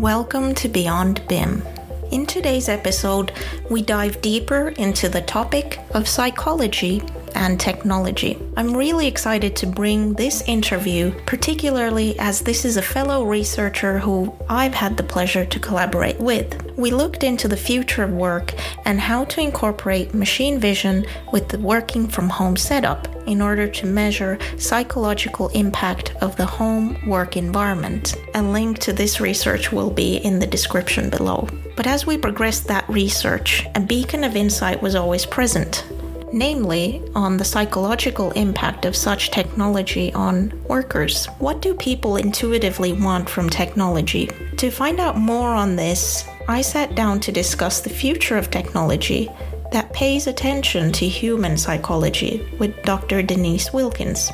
Welcome to Beyond BIM. In today's episode, we dive deeper into the topic of psychology and technology. I'm really excited to bring this interview, particularly as this is a fellow researcher who I've had the pleasure to collaborate with. We looked into the future of work and how to incorporate machine vision with the working from home setup in order to measure psychological impact of the home work environment. A link to this research will be in the description below. But as we progressed that research, a beacon of insight was always present namely on the psychological impact of such technology on workers. What do people intuitively want from technology? To find out more on this, I sat down to discuss the future of technology that pays attention to human psychology with Dr. Denise Wilkins.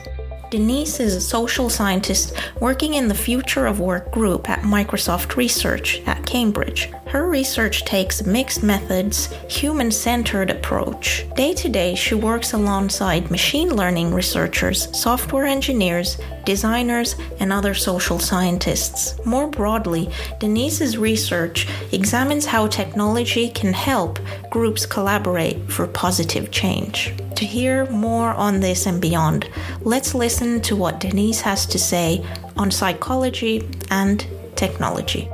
Denise is a social scientist working in the Future of Work group at Microsoft Research at Cambridge. Her research takes a mixed methods, human centered approach. Day to day, she works alongside machine learning researchers, software engineers, designers, and other social scientists. More broadly, Denise's research examines how technology can help groups collaborate for positive change. To hear more on this and beyond, let's listen to what Denise has to say on psychology and technology.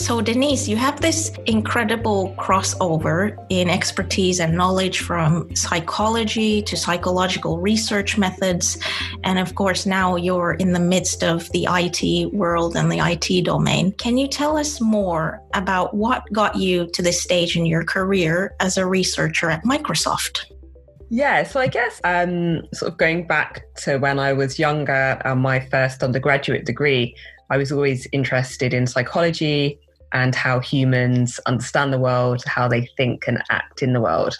So, Denise, you have this incredible crossover in expertise and knowledge from psychology to psychological research methods. And of course, now you're in the midst of the IT world and the IT domain. Can you tell us more about what got you to this stage in your career as a researcher at Microsoft? Yeah, so I guess um, sort of going back to when I was younger, uh, my first undergraduate degree, I was always interested in psychology and how humans understand the world, how they think and act in the world.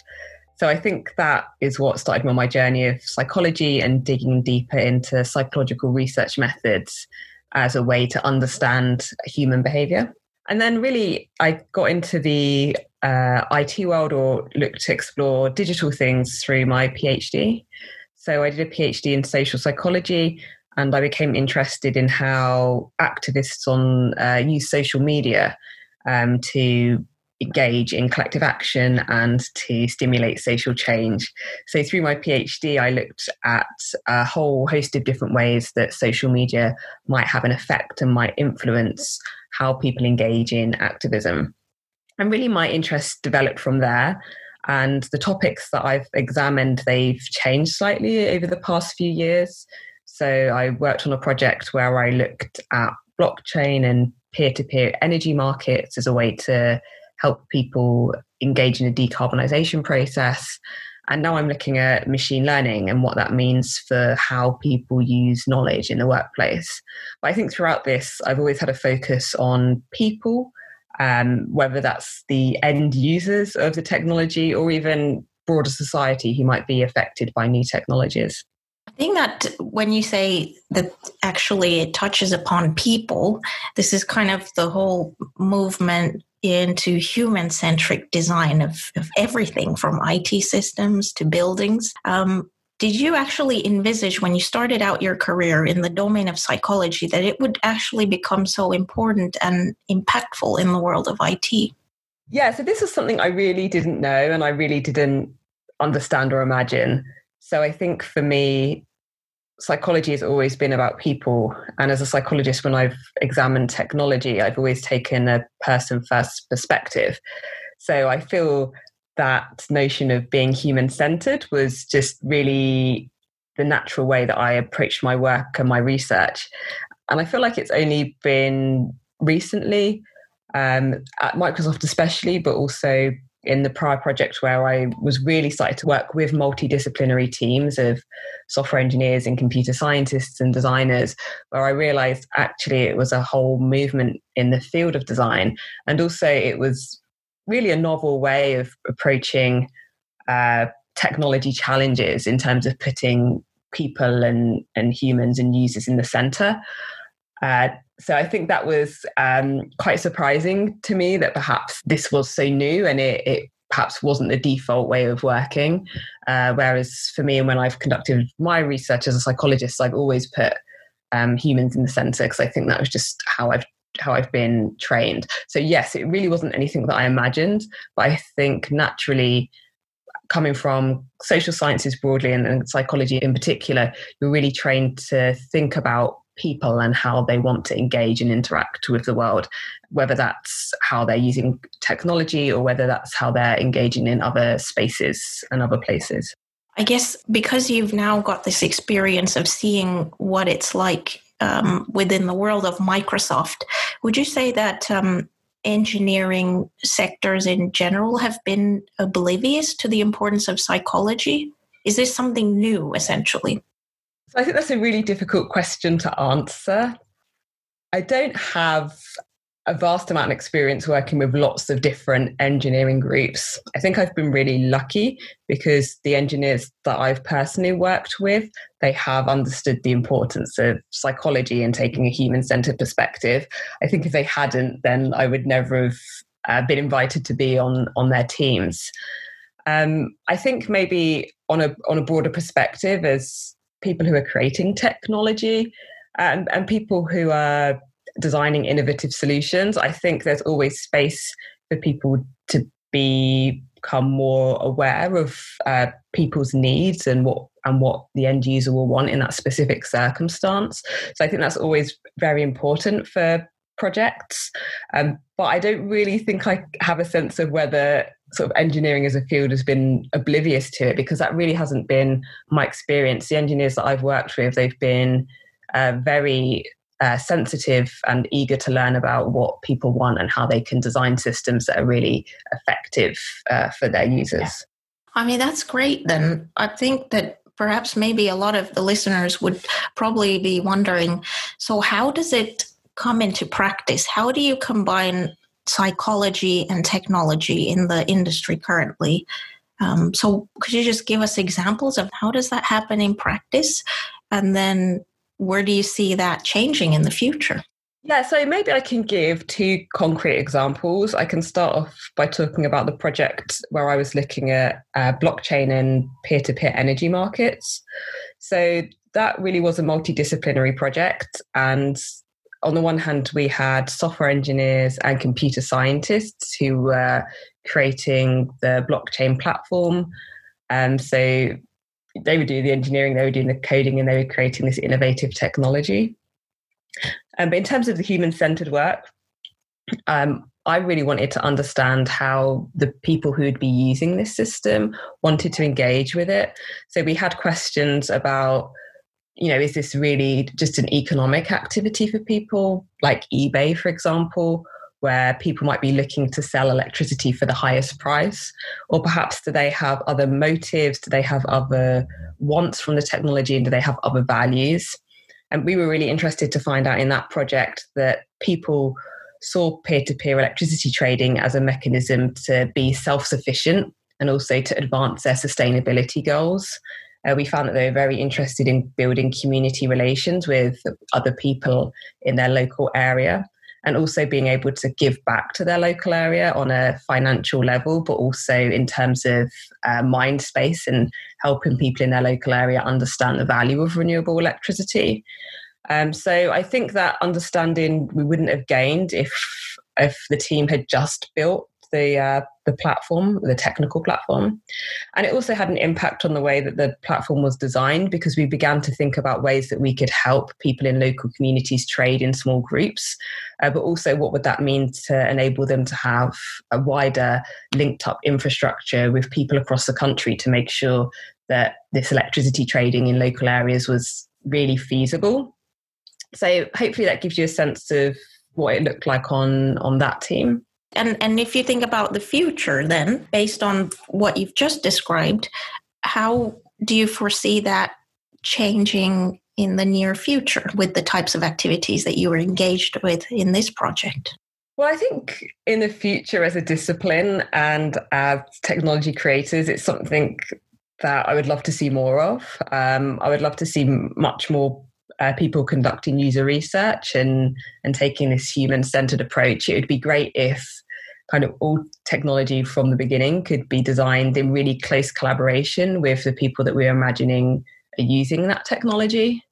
So I think that is what started me on my journey of psychology and digging deeper into psychological research methods as a way to understand human behavior. And then really, I got into the uh, IT world or looked to explore digital things through my PhD. So I did a PhD in social psychology and I became interested in how activists on uh, use social media um, to engage in collective action and to stimulate social change. So, through my PhD, I looked at a whole host of different ways that social media might have an effect and might influence how people engage in activism. And really, my interest developed from there. And the topics that I've examined, they've changed slightly over the past few years. So I worked on a project where I looked at blockchain and peer to peer energy markets as a way to help people engage in a decarbonisation process. And now I'm looking at machine learning and what that means for how people use knowledge in the workplace. But I think throughout this, I've always had a focus on people, um, whether that's the end users of the technology or even broader society who might be affected by new technologies. I think that when you say that actually it touches upon people, this is kind of the whole movement into human centric design of, of everything from IT systems to buildings. Um, did you actually envisage when you started out your career in the domain of psychology that it would actually become so important and impactful in the world of IT? Yeah, so this is something I really didn't know and I really didn't understand or imagine. So I think for me, psychology has always been about people. And as a psychologist, when I've examined technology, I've always taken a person first perspective. So I feel that notion of being human centered was just really the natural way that I approached my work and my research. And I feel like it's only been recently um, at Microsoft, especially, but also in the prior project where I was really starting to work with multidisciplinary teams of software engineers and computer scientists and designers, where I realized actually it was a whole movement in the field of design. And also, it was really a novel way of approaching uh, technology challenges in terms of putting people and, and humans and users in the center. Uh, so I think that was um, quite surprising to me that perhaps this was so new and it, it perhaps wasn't the default way of working. Uh, whereas for me, and when I've conducted my research as a psychologist, I've always put um, humans in the center because I think that was just how I've how I've been trained. So yes, it really wasn't anything that I imagined, but I think naturally coming from social sciences broadly and, and psychology in particular, you're really trained to think about people and how they want to engage and interact with the world, whether that's how they're using technology or whether that's how they're engaging in other spaces and other places. I guess because you've now got this experience of seeing what it's like um, within the world of Microsoft, would you say that um, engineering sectors in general have been oblivious to the importance of psychology? Is this something new, essentially? So I think that's a really difficult question to answer. I don't have a vast amount of experience working with lots of different engineering groups. I think I've been really lucky because the engineers that I've personally worked with, they have understood the importance of psychology and taking a human-centered perspective. I think if they hadn't, then I would never have uh, been invited to be on on their teams. Um, I think maybe on a on a broader perspective, as people who are creating technology and, and people who are designing innovative solutions, I think there's always space for people to be become more aware of uh, people's needs and what and what the end user will want in that specific circumstance. So I think that's always very important for projects. Um, but I don't really think I have a sense of whether sort of engineering as a field has been oblivious to it because that really hasn't been my experience. The engineers that I've worked with, they've been uh, very uh, sensitive and eager to learn about what people want and how they can design systems that are really effective uh, for their users. I mean, that's great then. I think that perhaps maybe a lot of the listeners would probably be wondering so, how does it come into practice? How do you combine psychology and technology in the industry currently? Um, so, could you just give us examples of how does that happen in practice? And then where do you see that changing in the future? Yeah, so maybe I can give two concrete examples. I can start off by talking about the project where I was looking at uh, blockchain and peer to peer energy markets. So that really was a multidisciplinary project. And on the one hand, we had software engineers and computer scientists who were creating the blockchain platform. And so they were doing the engineering, they were doing the coding, and they were creating this innovative technology. Um, but in terms of the human centered work, um, I really wanted to understand how the people who would be using this system wanted to engage with it. So we had questions about, you know, is this really just an economic activity for people, like eBay, for example? where people might be looking to sell electricity for the highest price? Or perhaps do they have other motives? Do they have other wants from the technology? And do they have other values? And we were really interested to find out in that project that people saw peer to peer electricity trading as a mechanism to be self sufficient and also to advance their sustainability goals. Uh, we found that they were very interested in building community relations with other people in their local area and also being able to give back to their local area on a financial level, but also in terms of uh, mind space and helping people in their local area understand the value of renewable electricity. Um, so I think that understanding we wouldn't have gained if if the team had just built the uh, the platform, the technical platform, and it also had an impact on the way that the platform was designed because we began to think about ways that we could help people in local communities trade in small groups, uh, but also what would that mean to enable them to have a wider linked up infrastructure with people across the country to make sure that this electricity trading in local areas was really feasible. So hopefully that gives you a sense of what it looked like on on that team. And and if you think about the future then based on what you've just described, how do you foresee that changing in the near future with the types of activities that you were engaged with in this project? Well, I think in the future, as a discipline and as technology creators, it's something that I would love to see more of. Um, I would love to see much more uh, people conducting user research and and taking this human centered approach. It would be great if kind of all technology from the beginning could be designed in really close collaboration with the people that we're imagining are using that technology.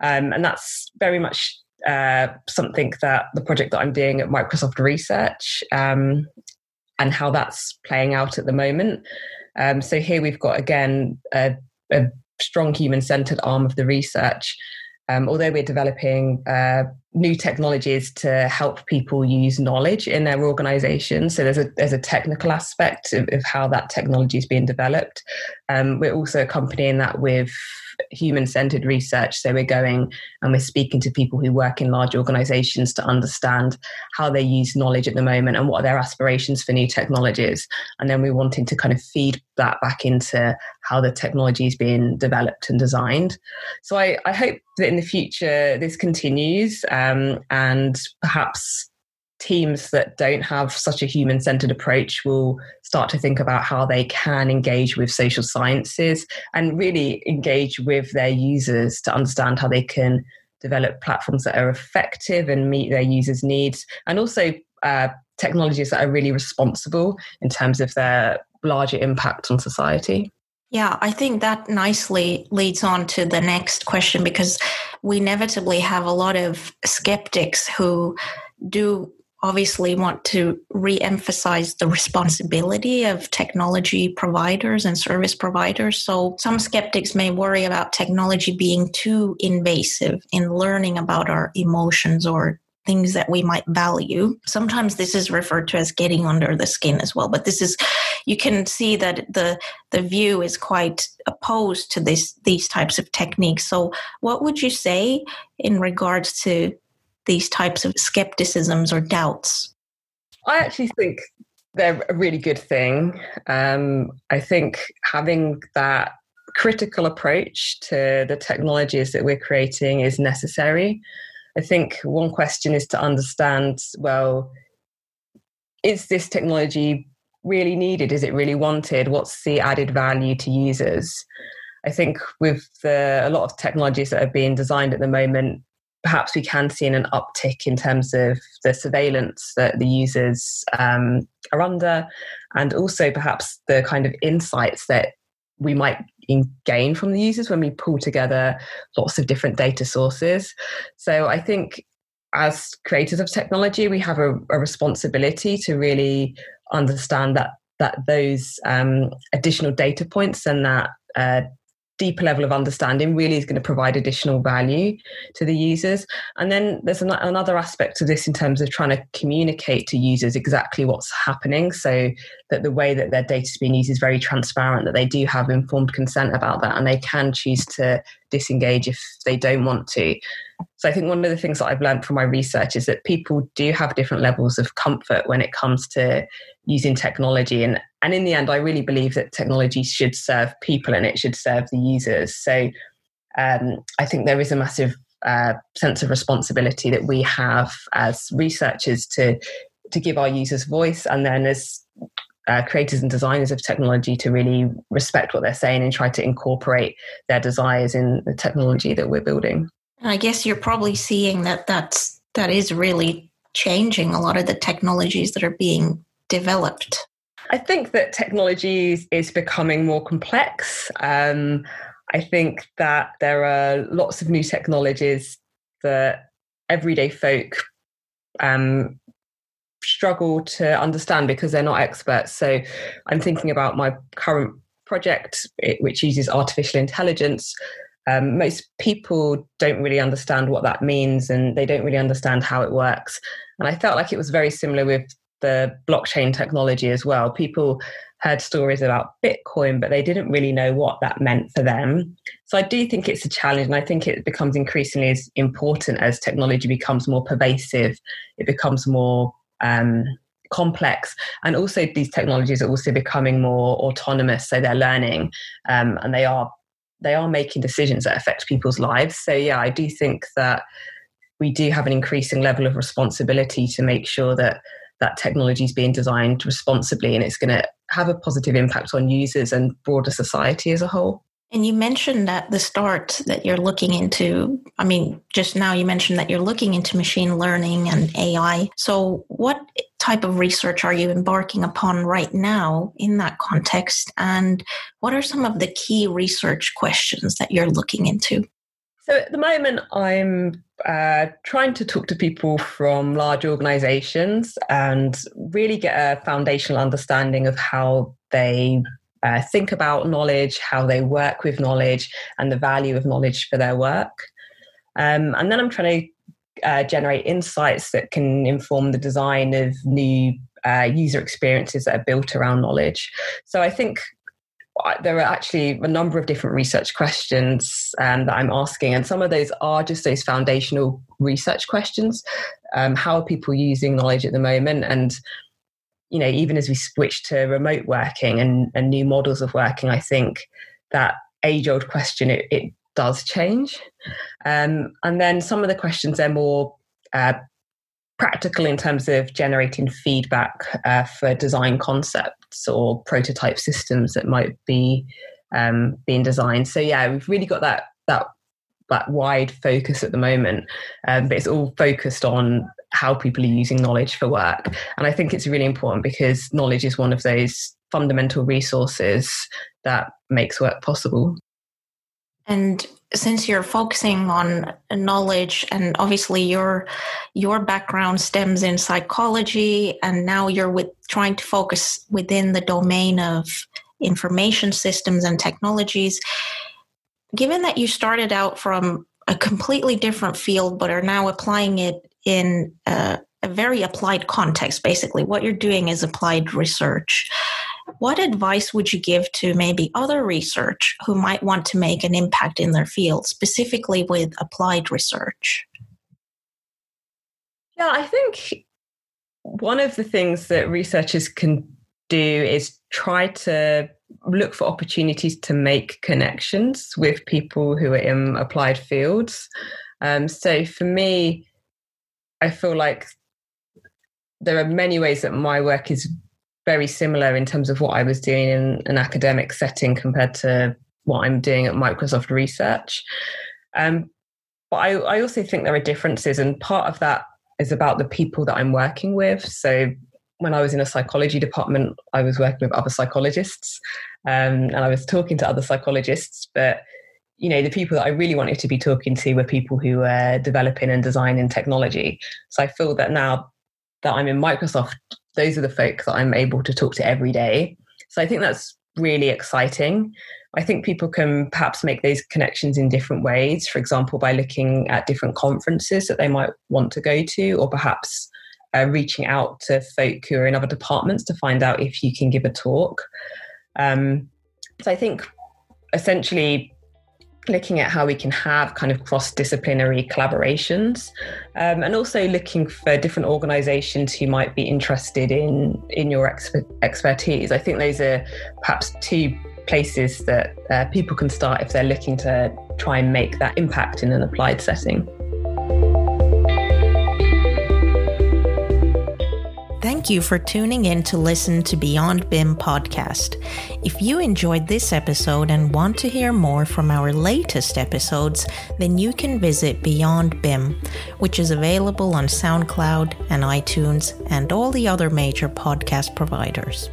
Um, and that's very much uh, something that the project that I'm doing at Microsoft Research um, and how that's playing out at the moment. Um, so here we've got again a, a strong human-centered arm of the research. Um, although we're developing uh, new technologies to help people use knowledge in their organization. So there's a there's a technical aspect of, of how that technology is being developed. Um, we're also accompanying that with human centered research. So we're going and we're speaking to people who work in large organizations to understand how they use knowledge at the moment and what are their aspirations for new technologies. And then we're wanting to kind of feed that back into how the technology is being developed and designed. So I, I hope that in the future this continues and perhaps teams that don't have such a human centered approach will start to think about how they can engage with social sciences and really engage with their users to understand how they can develop platforms that are effective and meet their users' needs and also uh, technologies that are really responsible in terms of their larger impact on society. Yeah, I think that nicely leads on to the next question because we inevitably have a lot of skeptics who do obviously want to re-emphasize the responsibility of technology providers and service providers. So some skeptics may worry about technology being too invasive in learning about our emotions or things that we might value sometimes this is referred to as getting under the skin as well but this is you can see that the the view is quite opposed to this these types of techniques so what would you say in regards to these types of skepticisms or doubts? I actually think they're a really good thing. Um, I think having that critical approach to the technologies that we're creating is necessary. I think one question is to understand well, is this technology really needed? Is it really wanted? What's the added value to users? I think with the, a lot of technologies that are being designed at the moment, perhaps we can see an uptick in terms of the surveillance that the users um, are under, and also perhaps the kind of insights that we might gain from the users when we pull together lots of different data sources. So I think as creators of technology, we have a, a responsibility to really understand that that those um, additional data points and that uh, deeper level of understanding really is going to provide additional value to the users. And then there's an, another aspect to this in terms of trying to communicate to users exactly what's happening so that the way that their data is being used is very transparent, that they do have informed consent about that and they can choose to disengage if they don't want to. So I think one of the things that I've learned from my research is that people do have different levels of comfort when it comes to using technology. And, and in the end, I really believe that technology should serve people and it should serve the users. So um, I think there is a massive uh, sense of responsibility that we have as researchers to to give our users voice and then as uh, creators and designers of technology to really respect what they're saying and try to incorporate their desires in the technology that we're building. I guess you're probably seeing that that's that is really changing a lot of the technologies that are being developed. I think that technology is becoming more complex. Um, I think that there are lots of new technologies that everyday folk um, struggle to understand because they're not experts. So I'm thinking about my current project, which uses artificial intelligence. Um, most people don't really understand what that means and they don't really understand how it works. And I felt like it was very similar with the blockchain technology as well. People heard stories about Bitcoin, but they didn't really know what that meant for them. So I do think it's a challenge, and I think it becomes increasingly as important as technology becomes more pervasive, it becomes more um, complex. And also these technologies are also becoming more autonomous so they're learning um, and they are they are making decisions that affect people's lives. So yeah i do think that we do have an increasing level of responsibility to make sure that that technology is being designed responsibly and it's going to have a positive impact on users and broader society as a whole and you mentioned at the start that you're looking into, I mean, just now you mentioned that you're looking into machine learning and AI. So, what type of research are you embarking upon right now in that context? And what are some of the key research questions that you're looking into? So at the moment, I'm uh, trying to talk to people from large organizations and really get a foundational understanding of how they uh, think about knowledge, how they work with knowledge, and the value of knowledge for their work. Um, and then I'm trying to uh, generate insights that can inform the design of new uh, user experiences that are built around knowledge. So I think uh, there are actually a number of different research questions um, that I'm asking, and some of those are just those foundational research questions. Um, how are people using knowledge at the moment? And you know, even as we switch to remote working and, and new models of working, I think that age-old question it, it does change. Um, and then some of the questions are more uh, practical in terms of generating feedback uh, for design concepts or prototype systems that might be um, being designed. So yeah, we've really got that that that wide focus at the moment, um, but it's all focused on how people are using knowledge for work. And I think it's really important because knowledge is one of those fundamental resources that makes work possible. And since you're focusing on knowledge and obviously your your background stems in psychology and now you're with trying to focus within the domain of information systems and technologies given that you started out from a completely different field but are now applying it in a, a very applied context basically what you're doing is applied research what advice would you give to maybe other research who might want to make an impact in their field, specifically with applied research? Yeah, I think one of the things that researchers can do is try to look for opportunities to make connections with people who are in applied fields. Um, so for me, I feel like there are many ways that my work is very similar in terms of what I was doing in an academic setting compared to what I'm doing at Microsoft Research. Um, but I, I also think there are differences, and part of that is about the people that I'm working with. So when I was in a psychology department, I was working with other psychologists, um, and I was talking to other psychologists, but you know the people that i really wanted to be talking to were people who were developing and designing technology so i feel that now that i'm in microsoft those are the folk that I'm able to talk to every day. So I think that's really exciting. I think people can perhaps make those connections in different ways, for example, by looking at different conferences that they might want to go to, or perhaps uh, reaching out to folk who are in other departments to find out if you can give a talk. Um, so I think essentially looking at how we can have kind of cross-disciplinary collaborations um, and also looking for different organizations who might be interested in in your exper- expertise. I think those are perhaps two places that uh, people can start if they're looking to try and make that impact in an applied setting Thank you for tuning in to listen to Beyond BIM podcast. If you enjoyed this episode and want to hear more from our latest episodes, then you can visit Beyond BIM, which is available on SoundCloud and iTunes and all the other major podcast providers.